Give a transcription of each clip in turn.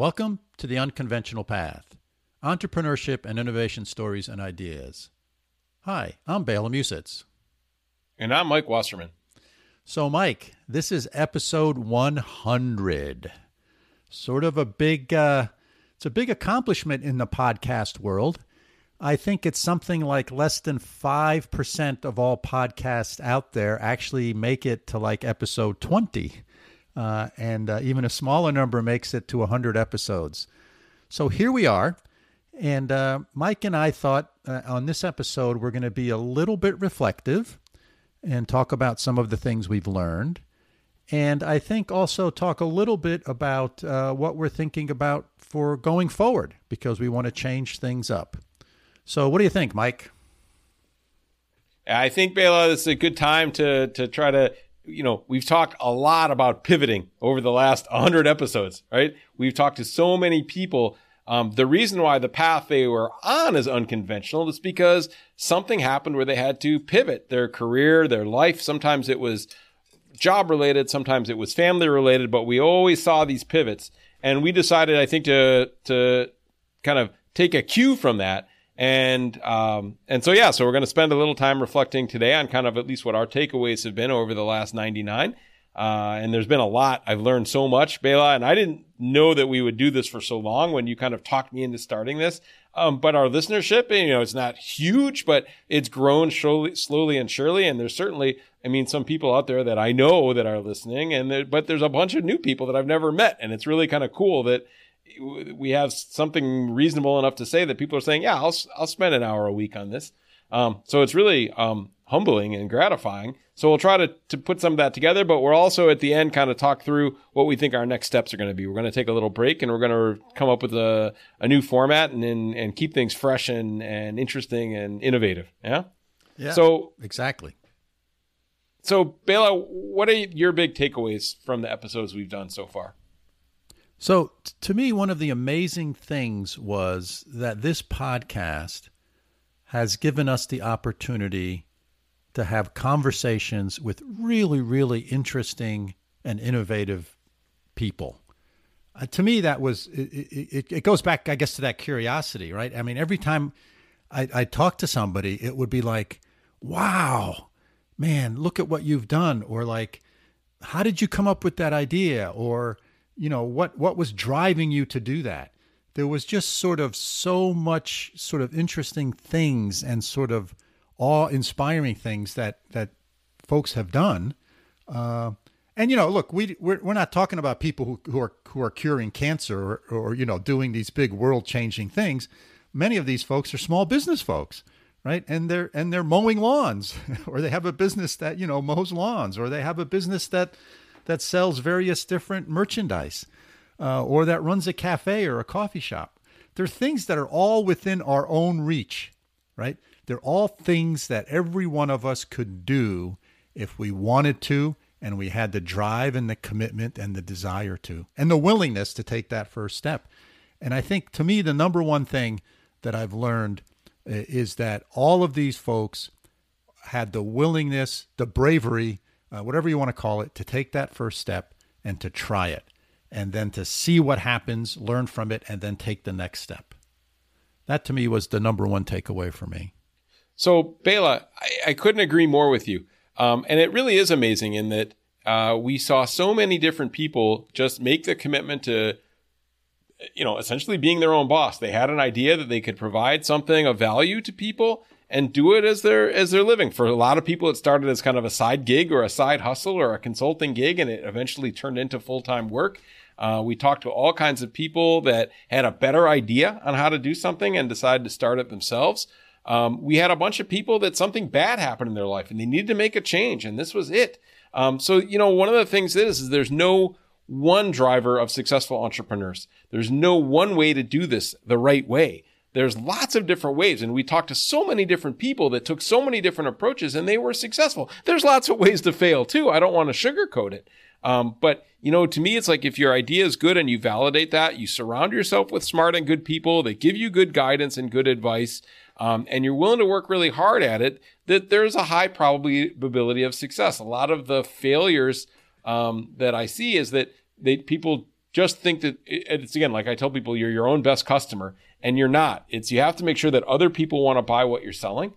Welcome to the Unconventional Path Entrepreneurship and Innovation Stories and Ideas. Hi, I'm Bela Musits. And I'm Mike Wasserman. So, Mike, this is episode 100. Sort of a big, uh, it's a big accomplishment in the podcast world. I think it's something like less than 5% of all podcasts out there actually make it to like episode 20 uh, and uh, even a smaller number makes it to 100 episodes. So here we are. And uh, Mike and I thought uh, on this episode, we're going to be a little bit reflective and talk about some of the things we've learned. And I think also talk a little bit about uh, what we're thinking about for going forward because we want to change things up. So, what do you think, Mike? I think Bela, it's a good time to to try to you know, we've talked a lot about pivoting over the last 100 episodes, right? We've talked to so many people. Um, the reason why the path they were on is unconventional is because something happened where they had to pivot their career, their life. Sometimes it was job related, sometimes it was family related, but we always saw these pivots. And we decided, I think, to to kind of take a cue from that and um, and so yeah, so we're going to spend a little time reflecting today on kind of at least what our takeaways have been over the last 99. Uh, and there's been a lot. I've learned so much, Bela, and I didn't know that we would do this for so long when you kind of talked me into starting this. Um, but our listenership, you know, it's not huge, but it's grown slowly, slowly and surely. And there's certainly, I mean, some people out there that I know that are listening, and there, but there's a bunch of new people that I've never met, and it's really kind of cool that we have something reasonable enough to say that people are saying, yeah, I'll, I'll spend an hour a week on this. Um, so it's really um, humbling and gratifying. So we'll try to, to put some of that together, but we're also at the end kind of talk through what we think our next steps are going to be. We're going to take a little break and we're going to come up with a, a new format and, and, and keep things fresh and, and interesting and innovative. Yeah. Yeah. So exactly. So Bela, what are your big takeaways from the episodes we've done so far? So, to me, one of the amazing things was that this podcast has given us the opportunity to have conversations with really, really interesting and innovative people. Uh, to me, that was it, it, it, goes back, I guess, to that curiosity, right? I mean, every time I, I talk to somebody, it would be like, wow, man, look at what you've done. Or like, how did you come up with that idea? Or, you know what what was driving you to do that? There was just sort of so much sort of interesting things and sort of awe-inspiring things that that folks have done. Uh, and you know look we we're, we're not talking about people who, who are who are curing cancer or, or you know doing these big world changing things. Many of these folks are small business folks right? And they're and they're mowing lawns or they have a business that you know mows lawns or they have a business that that sells various different merchandise uh, or that runs a cafe or a coffee shop. They're things that are all within our own reach, right? They're all things that every one of us could do if we wanted to and we had the drive and the commitment and the desire to and the willingness to take that first step. And I think to me, the number one thing that I've learned uh, is that all of these folks had the willingness, the bravery, uh, whatever you want to call it, to take that first step and to try it, and then to see what happens, learn from it, and then take the next step. That to me was the number one takeaway for me. So, Bela, I, I couldn't agree more with you. Um, and it really is amazing in that uh, we saw so many different people just make the commitment to, you know, essentially being their own boss. They had an idea that they could provide something of value to people and do it as their as their living. For a lot of people, it started as kind of a side gig or a side hustle or a consulting gig, and it eventually turned into full time work. Uh, we talked to all kinds of people that had a better idea on how to do something and decided to start it themselves. Um, we had a bunch of people that something bad happened in their life and they needed to make a change, and this was it. Um, so you know, one of the things is, is there's no one driver of successful entrepreneurs. There's no one way to do this the right way there's lots of different ways. And we talked to so many different people that took so many different approaches and they were successful. There's lots of ways to fail too. I don't want to sugarcoat it. Um, but you know, to me, it's like if your idea is good and you validate that, you surround yourself with smart and good people that give you good guidance and good advice, um, and you're willing to work really hard at it, that there's a high probability of success. A lot of the failures um, that I see is that they people just think that it's again, like I tell people, you're your own best customer and you're not. It's you have to make sure that other people want to buy what you're selling.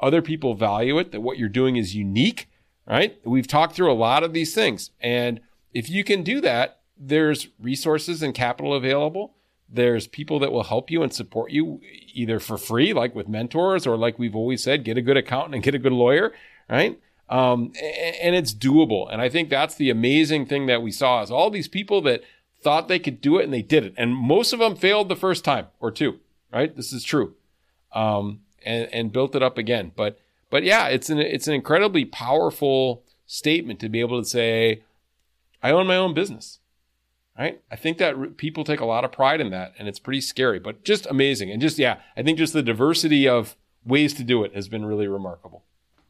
Other people value it, that what you're doing is unique, right? We've talked through a lot of these things. And if you can do that, there's resources and capital available. There's people that will help you and support you either for free, like with mentors, or like we've always said, get a good accountant and get a good lawyer, right? Um, and it's doable. And I think that's the amazing thing that we saw is all these people that thought they could do it and they did it. And most of them failed the first time or two, right? This is true. Um, and, and built it up again. But, but yeah, it's an, it's an incredibly powerful statement to be able to say, I own my own business. Right. I think that people take a lot of pride in that and it's pretty scary, but just amazing. And just, yeah, I think just the diversity of ways to do it has been really remarkable.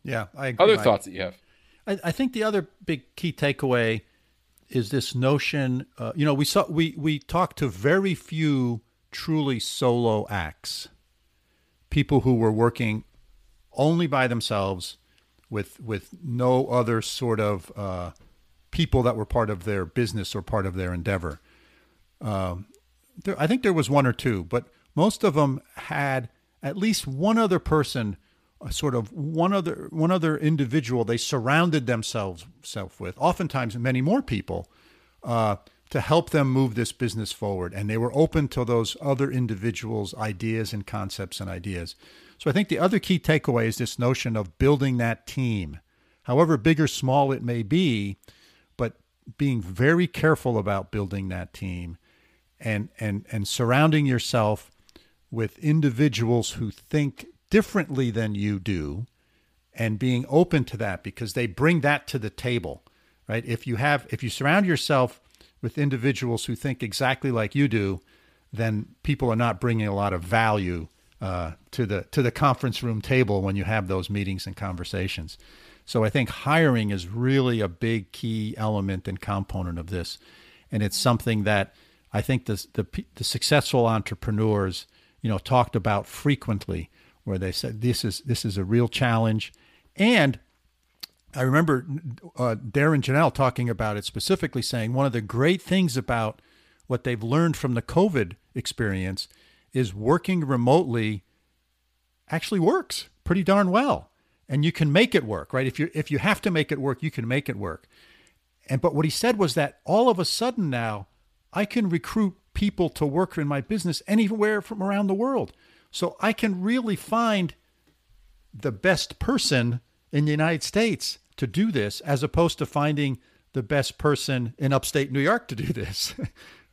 Yeah. I agree. Other thoughts that you have? I, I think the other big key takeaway is this notion. Uh, you know, we saw we we talked to very few truly solo acts, people who were working only by themselves, with with no other sort of uh, people that were part of their business or part of their endeavor. Um, there, I think there was one or two, but most of them had at least one other person sort of one other one other individual they surrounded themselves self with oftentimes many more people uh, to help them move this business forward. And they were open to those other individuals ideas and concepts and ideas. So i think the other key takeaway is this notion of building that team however big or small it may be but being very careful about building that team and and and surrounding yourself with individuals who think differently than you do and being open to that because they bring that to the table right? If you have if you surround yourself with individuals who think exactly like you do then people are not bringing a lot of value uh, to the to the conference room table when you have those meetings and conversations. So i think hiring is really a big key element and component of this. And it's something that i think the the, the successful entrepreneurs you know talked about frequently where they said this is this is a real challenge, and I remember uh, Darren Janelle talking about it specifically, saying one of the great things about what they've learned from the COVID experience is working remotely actually works pretty darn well, and you can make it work, right? If you if you have to make it work, you can make it work. And but what he said was that all of a sudden now I can recruit people to work in my business anywhere from around the world. So I can really find the best person in the United States to do this as opposed to finding the best person in upstate New York to do this,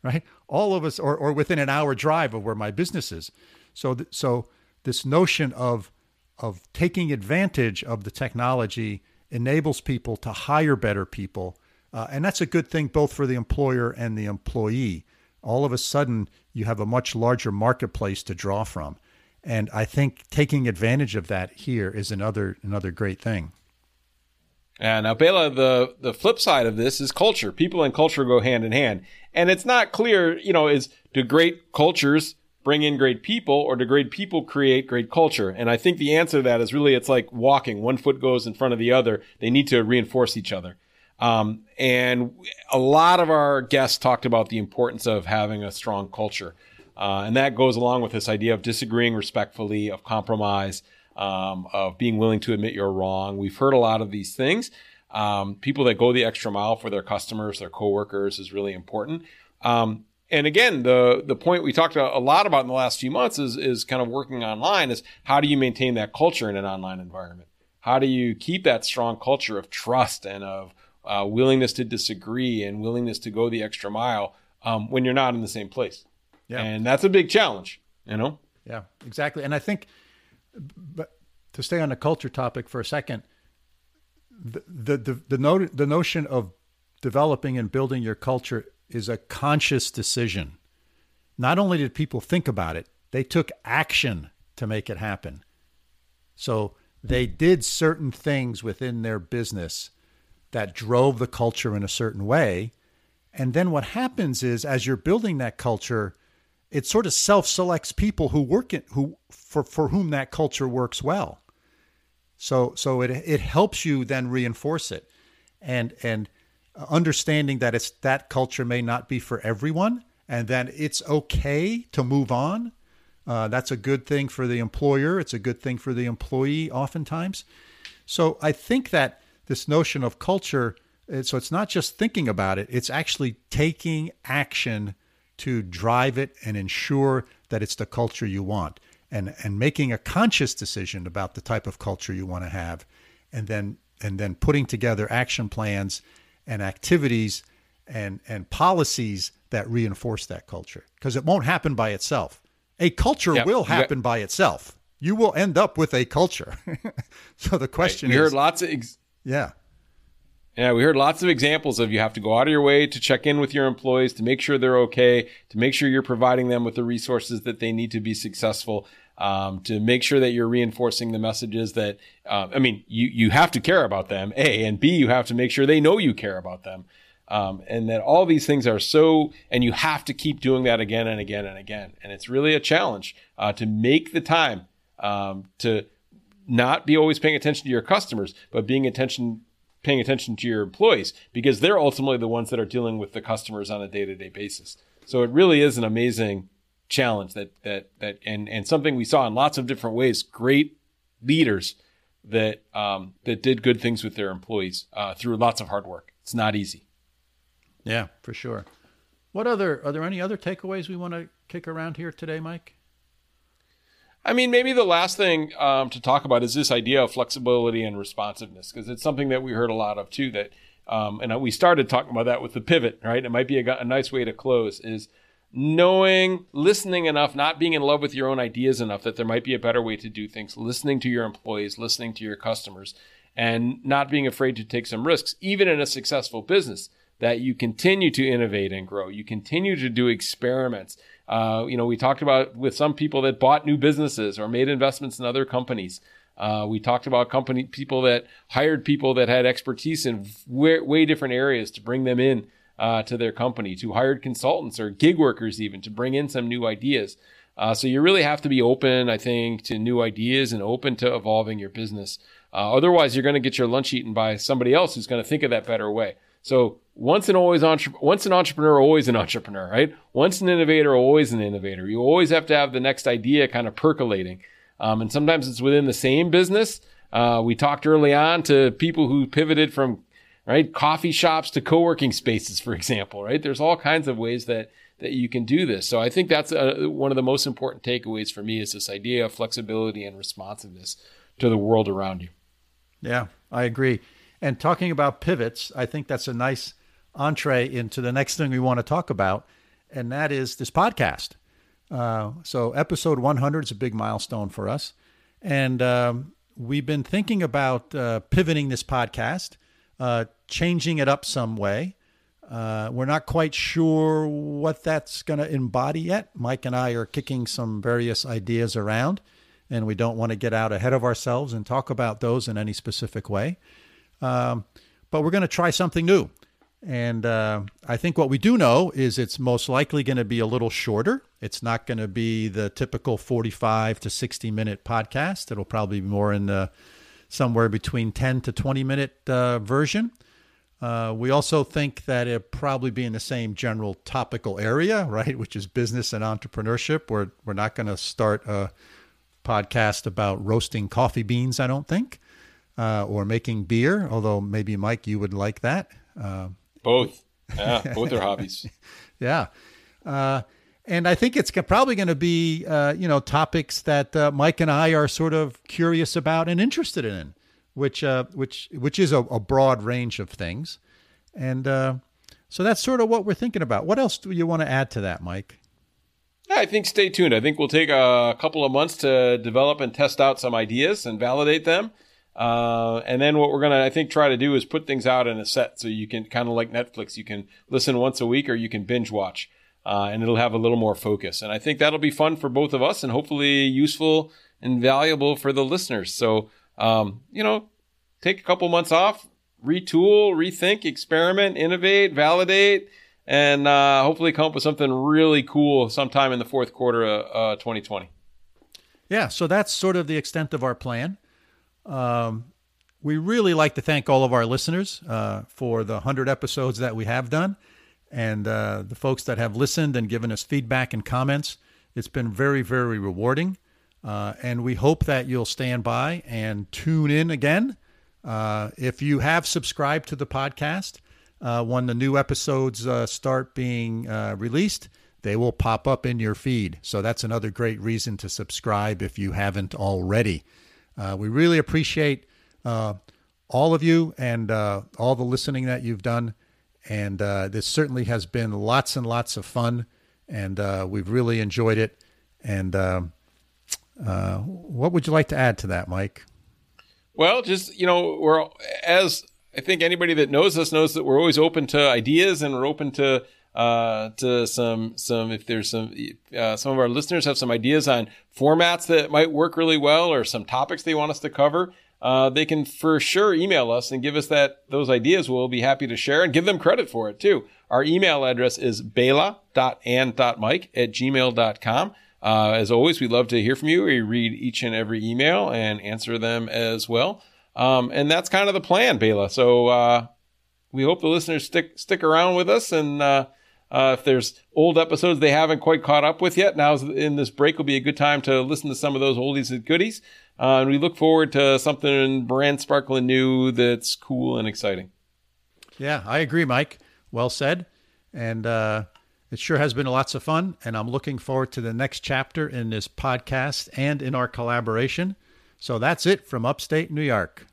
right? All of us, or, or within an hour drive of where my business is. So, th- so this notion of of taking advantage of the technology enables people to hire better people, uh, and that's a good thing both for the employer and the employee. All of a sudden, you have a much larger marketplace to draw from. And I think taking advantage of that here is another another great thing. And now, Bela, the the flip side of this is culture. People and culture go hand in hand, and it's not clear. You know, is do great cultures bring in great people, or do great people create great culture? And I think the answer to that is really it's like walking. One foot goes in front of the other. They need to reinforce each other. Um, and a lot of our guests talked about the importance of having a strong culture. Uh, and that goes along with this idea of disagreeing respectfully, of compromise, um, of being willing to admit you're wrong. We've heard a lot of these things. Um, people that go the extra mile for their customers, their coworkers is really important. Um, and again, the the point we talked a lot about in the last few months is is kind of working online. Is how do you maintain that culture in an online environment? How do you keep that strong culture of trust and of uh, willingness to disagree and willingness to go the extra mile um, when you're not in the same place? Yeah. And that's a big challenge, you know? Yeah, exactly. And I think, but to stay on the culture topic for a second, the, the, the, the, the notion of developing and building your culture is a conscious decision. Not only did people think about it, they took action to make it happen. So they did certain things within their business that drove the culture in a certain way. And then what happens is, as you're building that culture, it sort of self-selects people who work in who for for whom that culture works well. So so it it helps you then reinforce it, and and understanding that it's that culture may not be for everyone, and then it's okay to move on. Uh, that's a good thing for the employer. It's a good thing for the employee, oftentimes. So I think that this notion of culture, so it's not just thinking about it; it's actually taking action to drive it and ensure that it's the culture you want, and and making a conscious decision about the type of culture you want to have, and then and then putting together action plans and activities and and policies that reinforce that culture because it won't happen by itself. A culture yep. will happen got- by itself. You will end up with a culture. so the question right. we is, heard lots of ex- yeah. Yeah, we heard lots of examples of you have to go out of your way to check in with your employees to make sure they're okay, to make sure you're providing them with the resources that they need to be successful um, to make sure that you're reinforcing the messages that uh, I mean you you have to care about them a and b you have to make sure they know you care about them um, and that all these things are so and you have to keep doing that again and again and again and it's really a challenge uh, to make the time um, to not be always paying attention to your customers but being attention paying attention to your employees because they're ultimately the ones that are dealing with the customers on a day-to-day basis so it really is an amazing challenge that that that and and something we saw in lots of different ways. Great leaders that um, that did good things with their employees uh, through lots of hard work. It's not easy. Yeah, for sure. What other are there any other takeaways we want to kick around here today, Mike? I mean, maybe the last thing um, to talk about is this idea of flexibility and responsiveness, because it's something that we heard a lot of too. That um, and we started talking about that with the pivot, right? It might be a, a nice way to close. Is knowing, listening enough, not being in love with your own ideas enough that there might be a better way to do things, listening to your employees, listening to your customers, and not being afraid to take some risks, even in a successful business, that you continue to innovate and grow. You continue to do experiments. Uh, you know, we talked about with some people that bought new businesses or made investments in other companies. Uh, we talked about company people that hired people that had expertise in way, way different areas to bring them in uh, to their company, to hired consultants or gig workers, even to bring in some new ideas. Uh, so you really have to be open, I think, to new ideas and open to evolving your business. Uh, otherwise, you're going to get your lunch eaten by somebody else who's going to think of that better way. So once an always entre- once an entrepreneur, always an entrepreneur, right? Once an innovator, always an innovator. You always have to have the next idea kind of percolating. Um, and sometimes it's within the same business. Uh, we talked early on to people who pivoted from right? Coffee shops to co-working spaces, for example, right? There's all kinds of ways that that you can do this. So I think that's a, uh, one of the most important takeaways for me is this idea of flexibility and responsiveness to the world around you. Yeah, I agree. And talking about pivots, I think that's a nice entree into the next thing we want to talk about, and that is this podcast. Uh, so episode 100 is a big milestone for us, and um, we've been thinking about uh, pivoting this podcast uh, changing it up some way. Uh, we're not quite sure what that's going to embody yet. Mike and I are kicking some various ideas around, and we don't want to get out ahead of ourselves and talk about those in any specific way. Um, but we're going to try something new. And uh, I think what we do know is it's most likely going to be a little shorter. It's not going to be the typical 45 to 60 minute podcast. It'll probably be more in the somewhere between 10 to 20 minute uh, version. Uh, we also think that it'll probably be in the same general topical area, right, which is business and entrepreneurship. We're, we're not going to start a podcast about roasting coffee beans, I don't think, uh, or making beer, although maybe, Mike, you would like that. Both. Yeah, both are hobbies. Yeah. Uh, and I think it's probably going to be, uh, you know, topics that uh, Mike and I are sort of curious about and interested in, which uh, which which is a, a, broad range of things, and uh, so that's sort of what we're thinking about. What else do you want to add to that, Mike? Yeah, I think stay tuned. I think we'll take a couple of months to develop and test out some ideas and validate them. Uh, and then what we're going to, I think, try to do is put things out in a set so you can kind of like Netflix, you can listen once a week or you can binge watch uh, and it'll have a little more focus. And I think that'll be fun for both of us and hopefully useful and valuable for the listeners. So, um, you know, take a couple months off, retool, rethink, experiment, innovate, validate, and uh, hopefully come up with something really cool sometime in the fourth quarter of uh, 2020. Yeah, so that's sort of the extent of our plan. Um, we really like to thank all of our listeners uh, for the 100 episodes that we have done and uh, the folks that have listened and given us feedback and comments. It's been very, very rewarding. Uh, and we hope that you'll stand by and tune in again. Uh, if you have subscribed to the podcast, uh, when the new episodes uh, start being released, they will pop up in your feed. So that's another great reason to subscribe if you haven't already. Uh, we really appreciate uh, all of you and uh, all the listening that you've done. And this certainly has been lots and lots of fun. And we've really enjoyed it. And um, uh, what would you like to add to that, Mike? Well, just you know, we're as I think anybody that knows us knows that we're always open to ideas and we're open to uh, to some some if there's some uh, some of our listeners have some ideas on formats that might work really well or some topics they want us to cover. Uh, they can for sure email us and give us that those ideas. We'll be happy to share and give them credit for it too. Our email address is bela.and.mike at gmail.com. Uh, as always, we love to hear from you. We read each and every email and answer them as well. Um, and that's kind of the plan, Bela. So uh, we hope the listeners stick stick around with us. And uh, uh if there's old episodes they haven't quite caught up with yet, now in this break will be a good time to listen to some of those oldies and goodies. Uh, and we look forward to something brand sparkling new that's cool and exciting. Yeah, I agree, Mike. Well said. And uh, it sure has been lots of fun, and I'm looking forward to the next chapter in this podcast and in our collaboration. So that's it from upstate New York.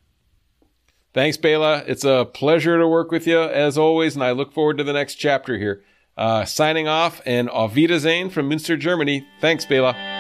Thanks, Bela. It's a pleasure to work with you as always, and I look forward to the next chapter here. Uh, signing off and Auf Wiedersehen from Münster, Germany. Thanks, Bela.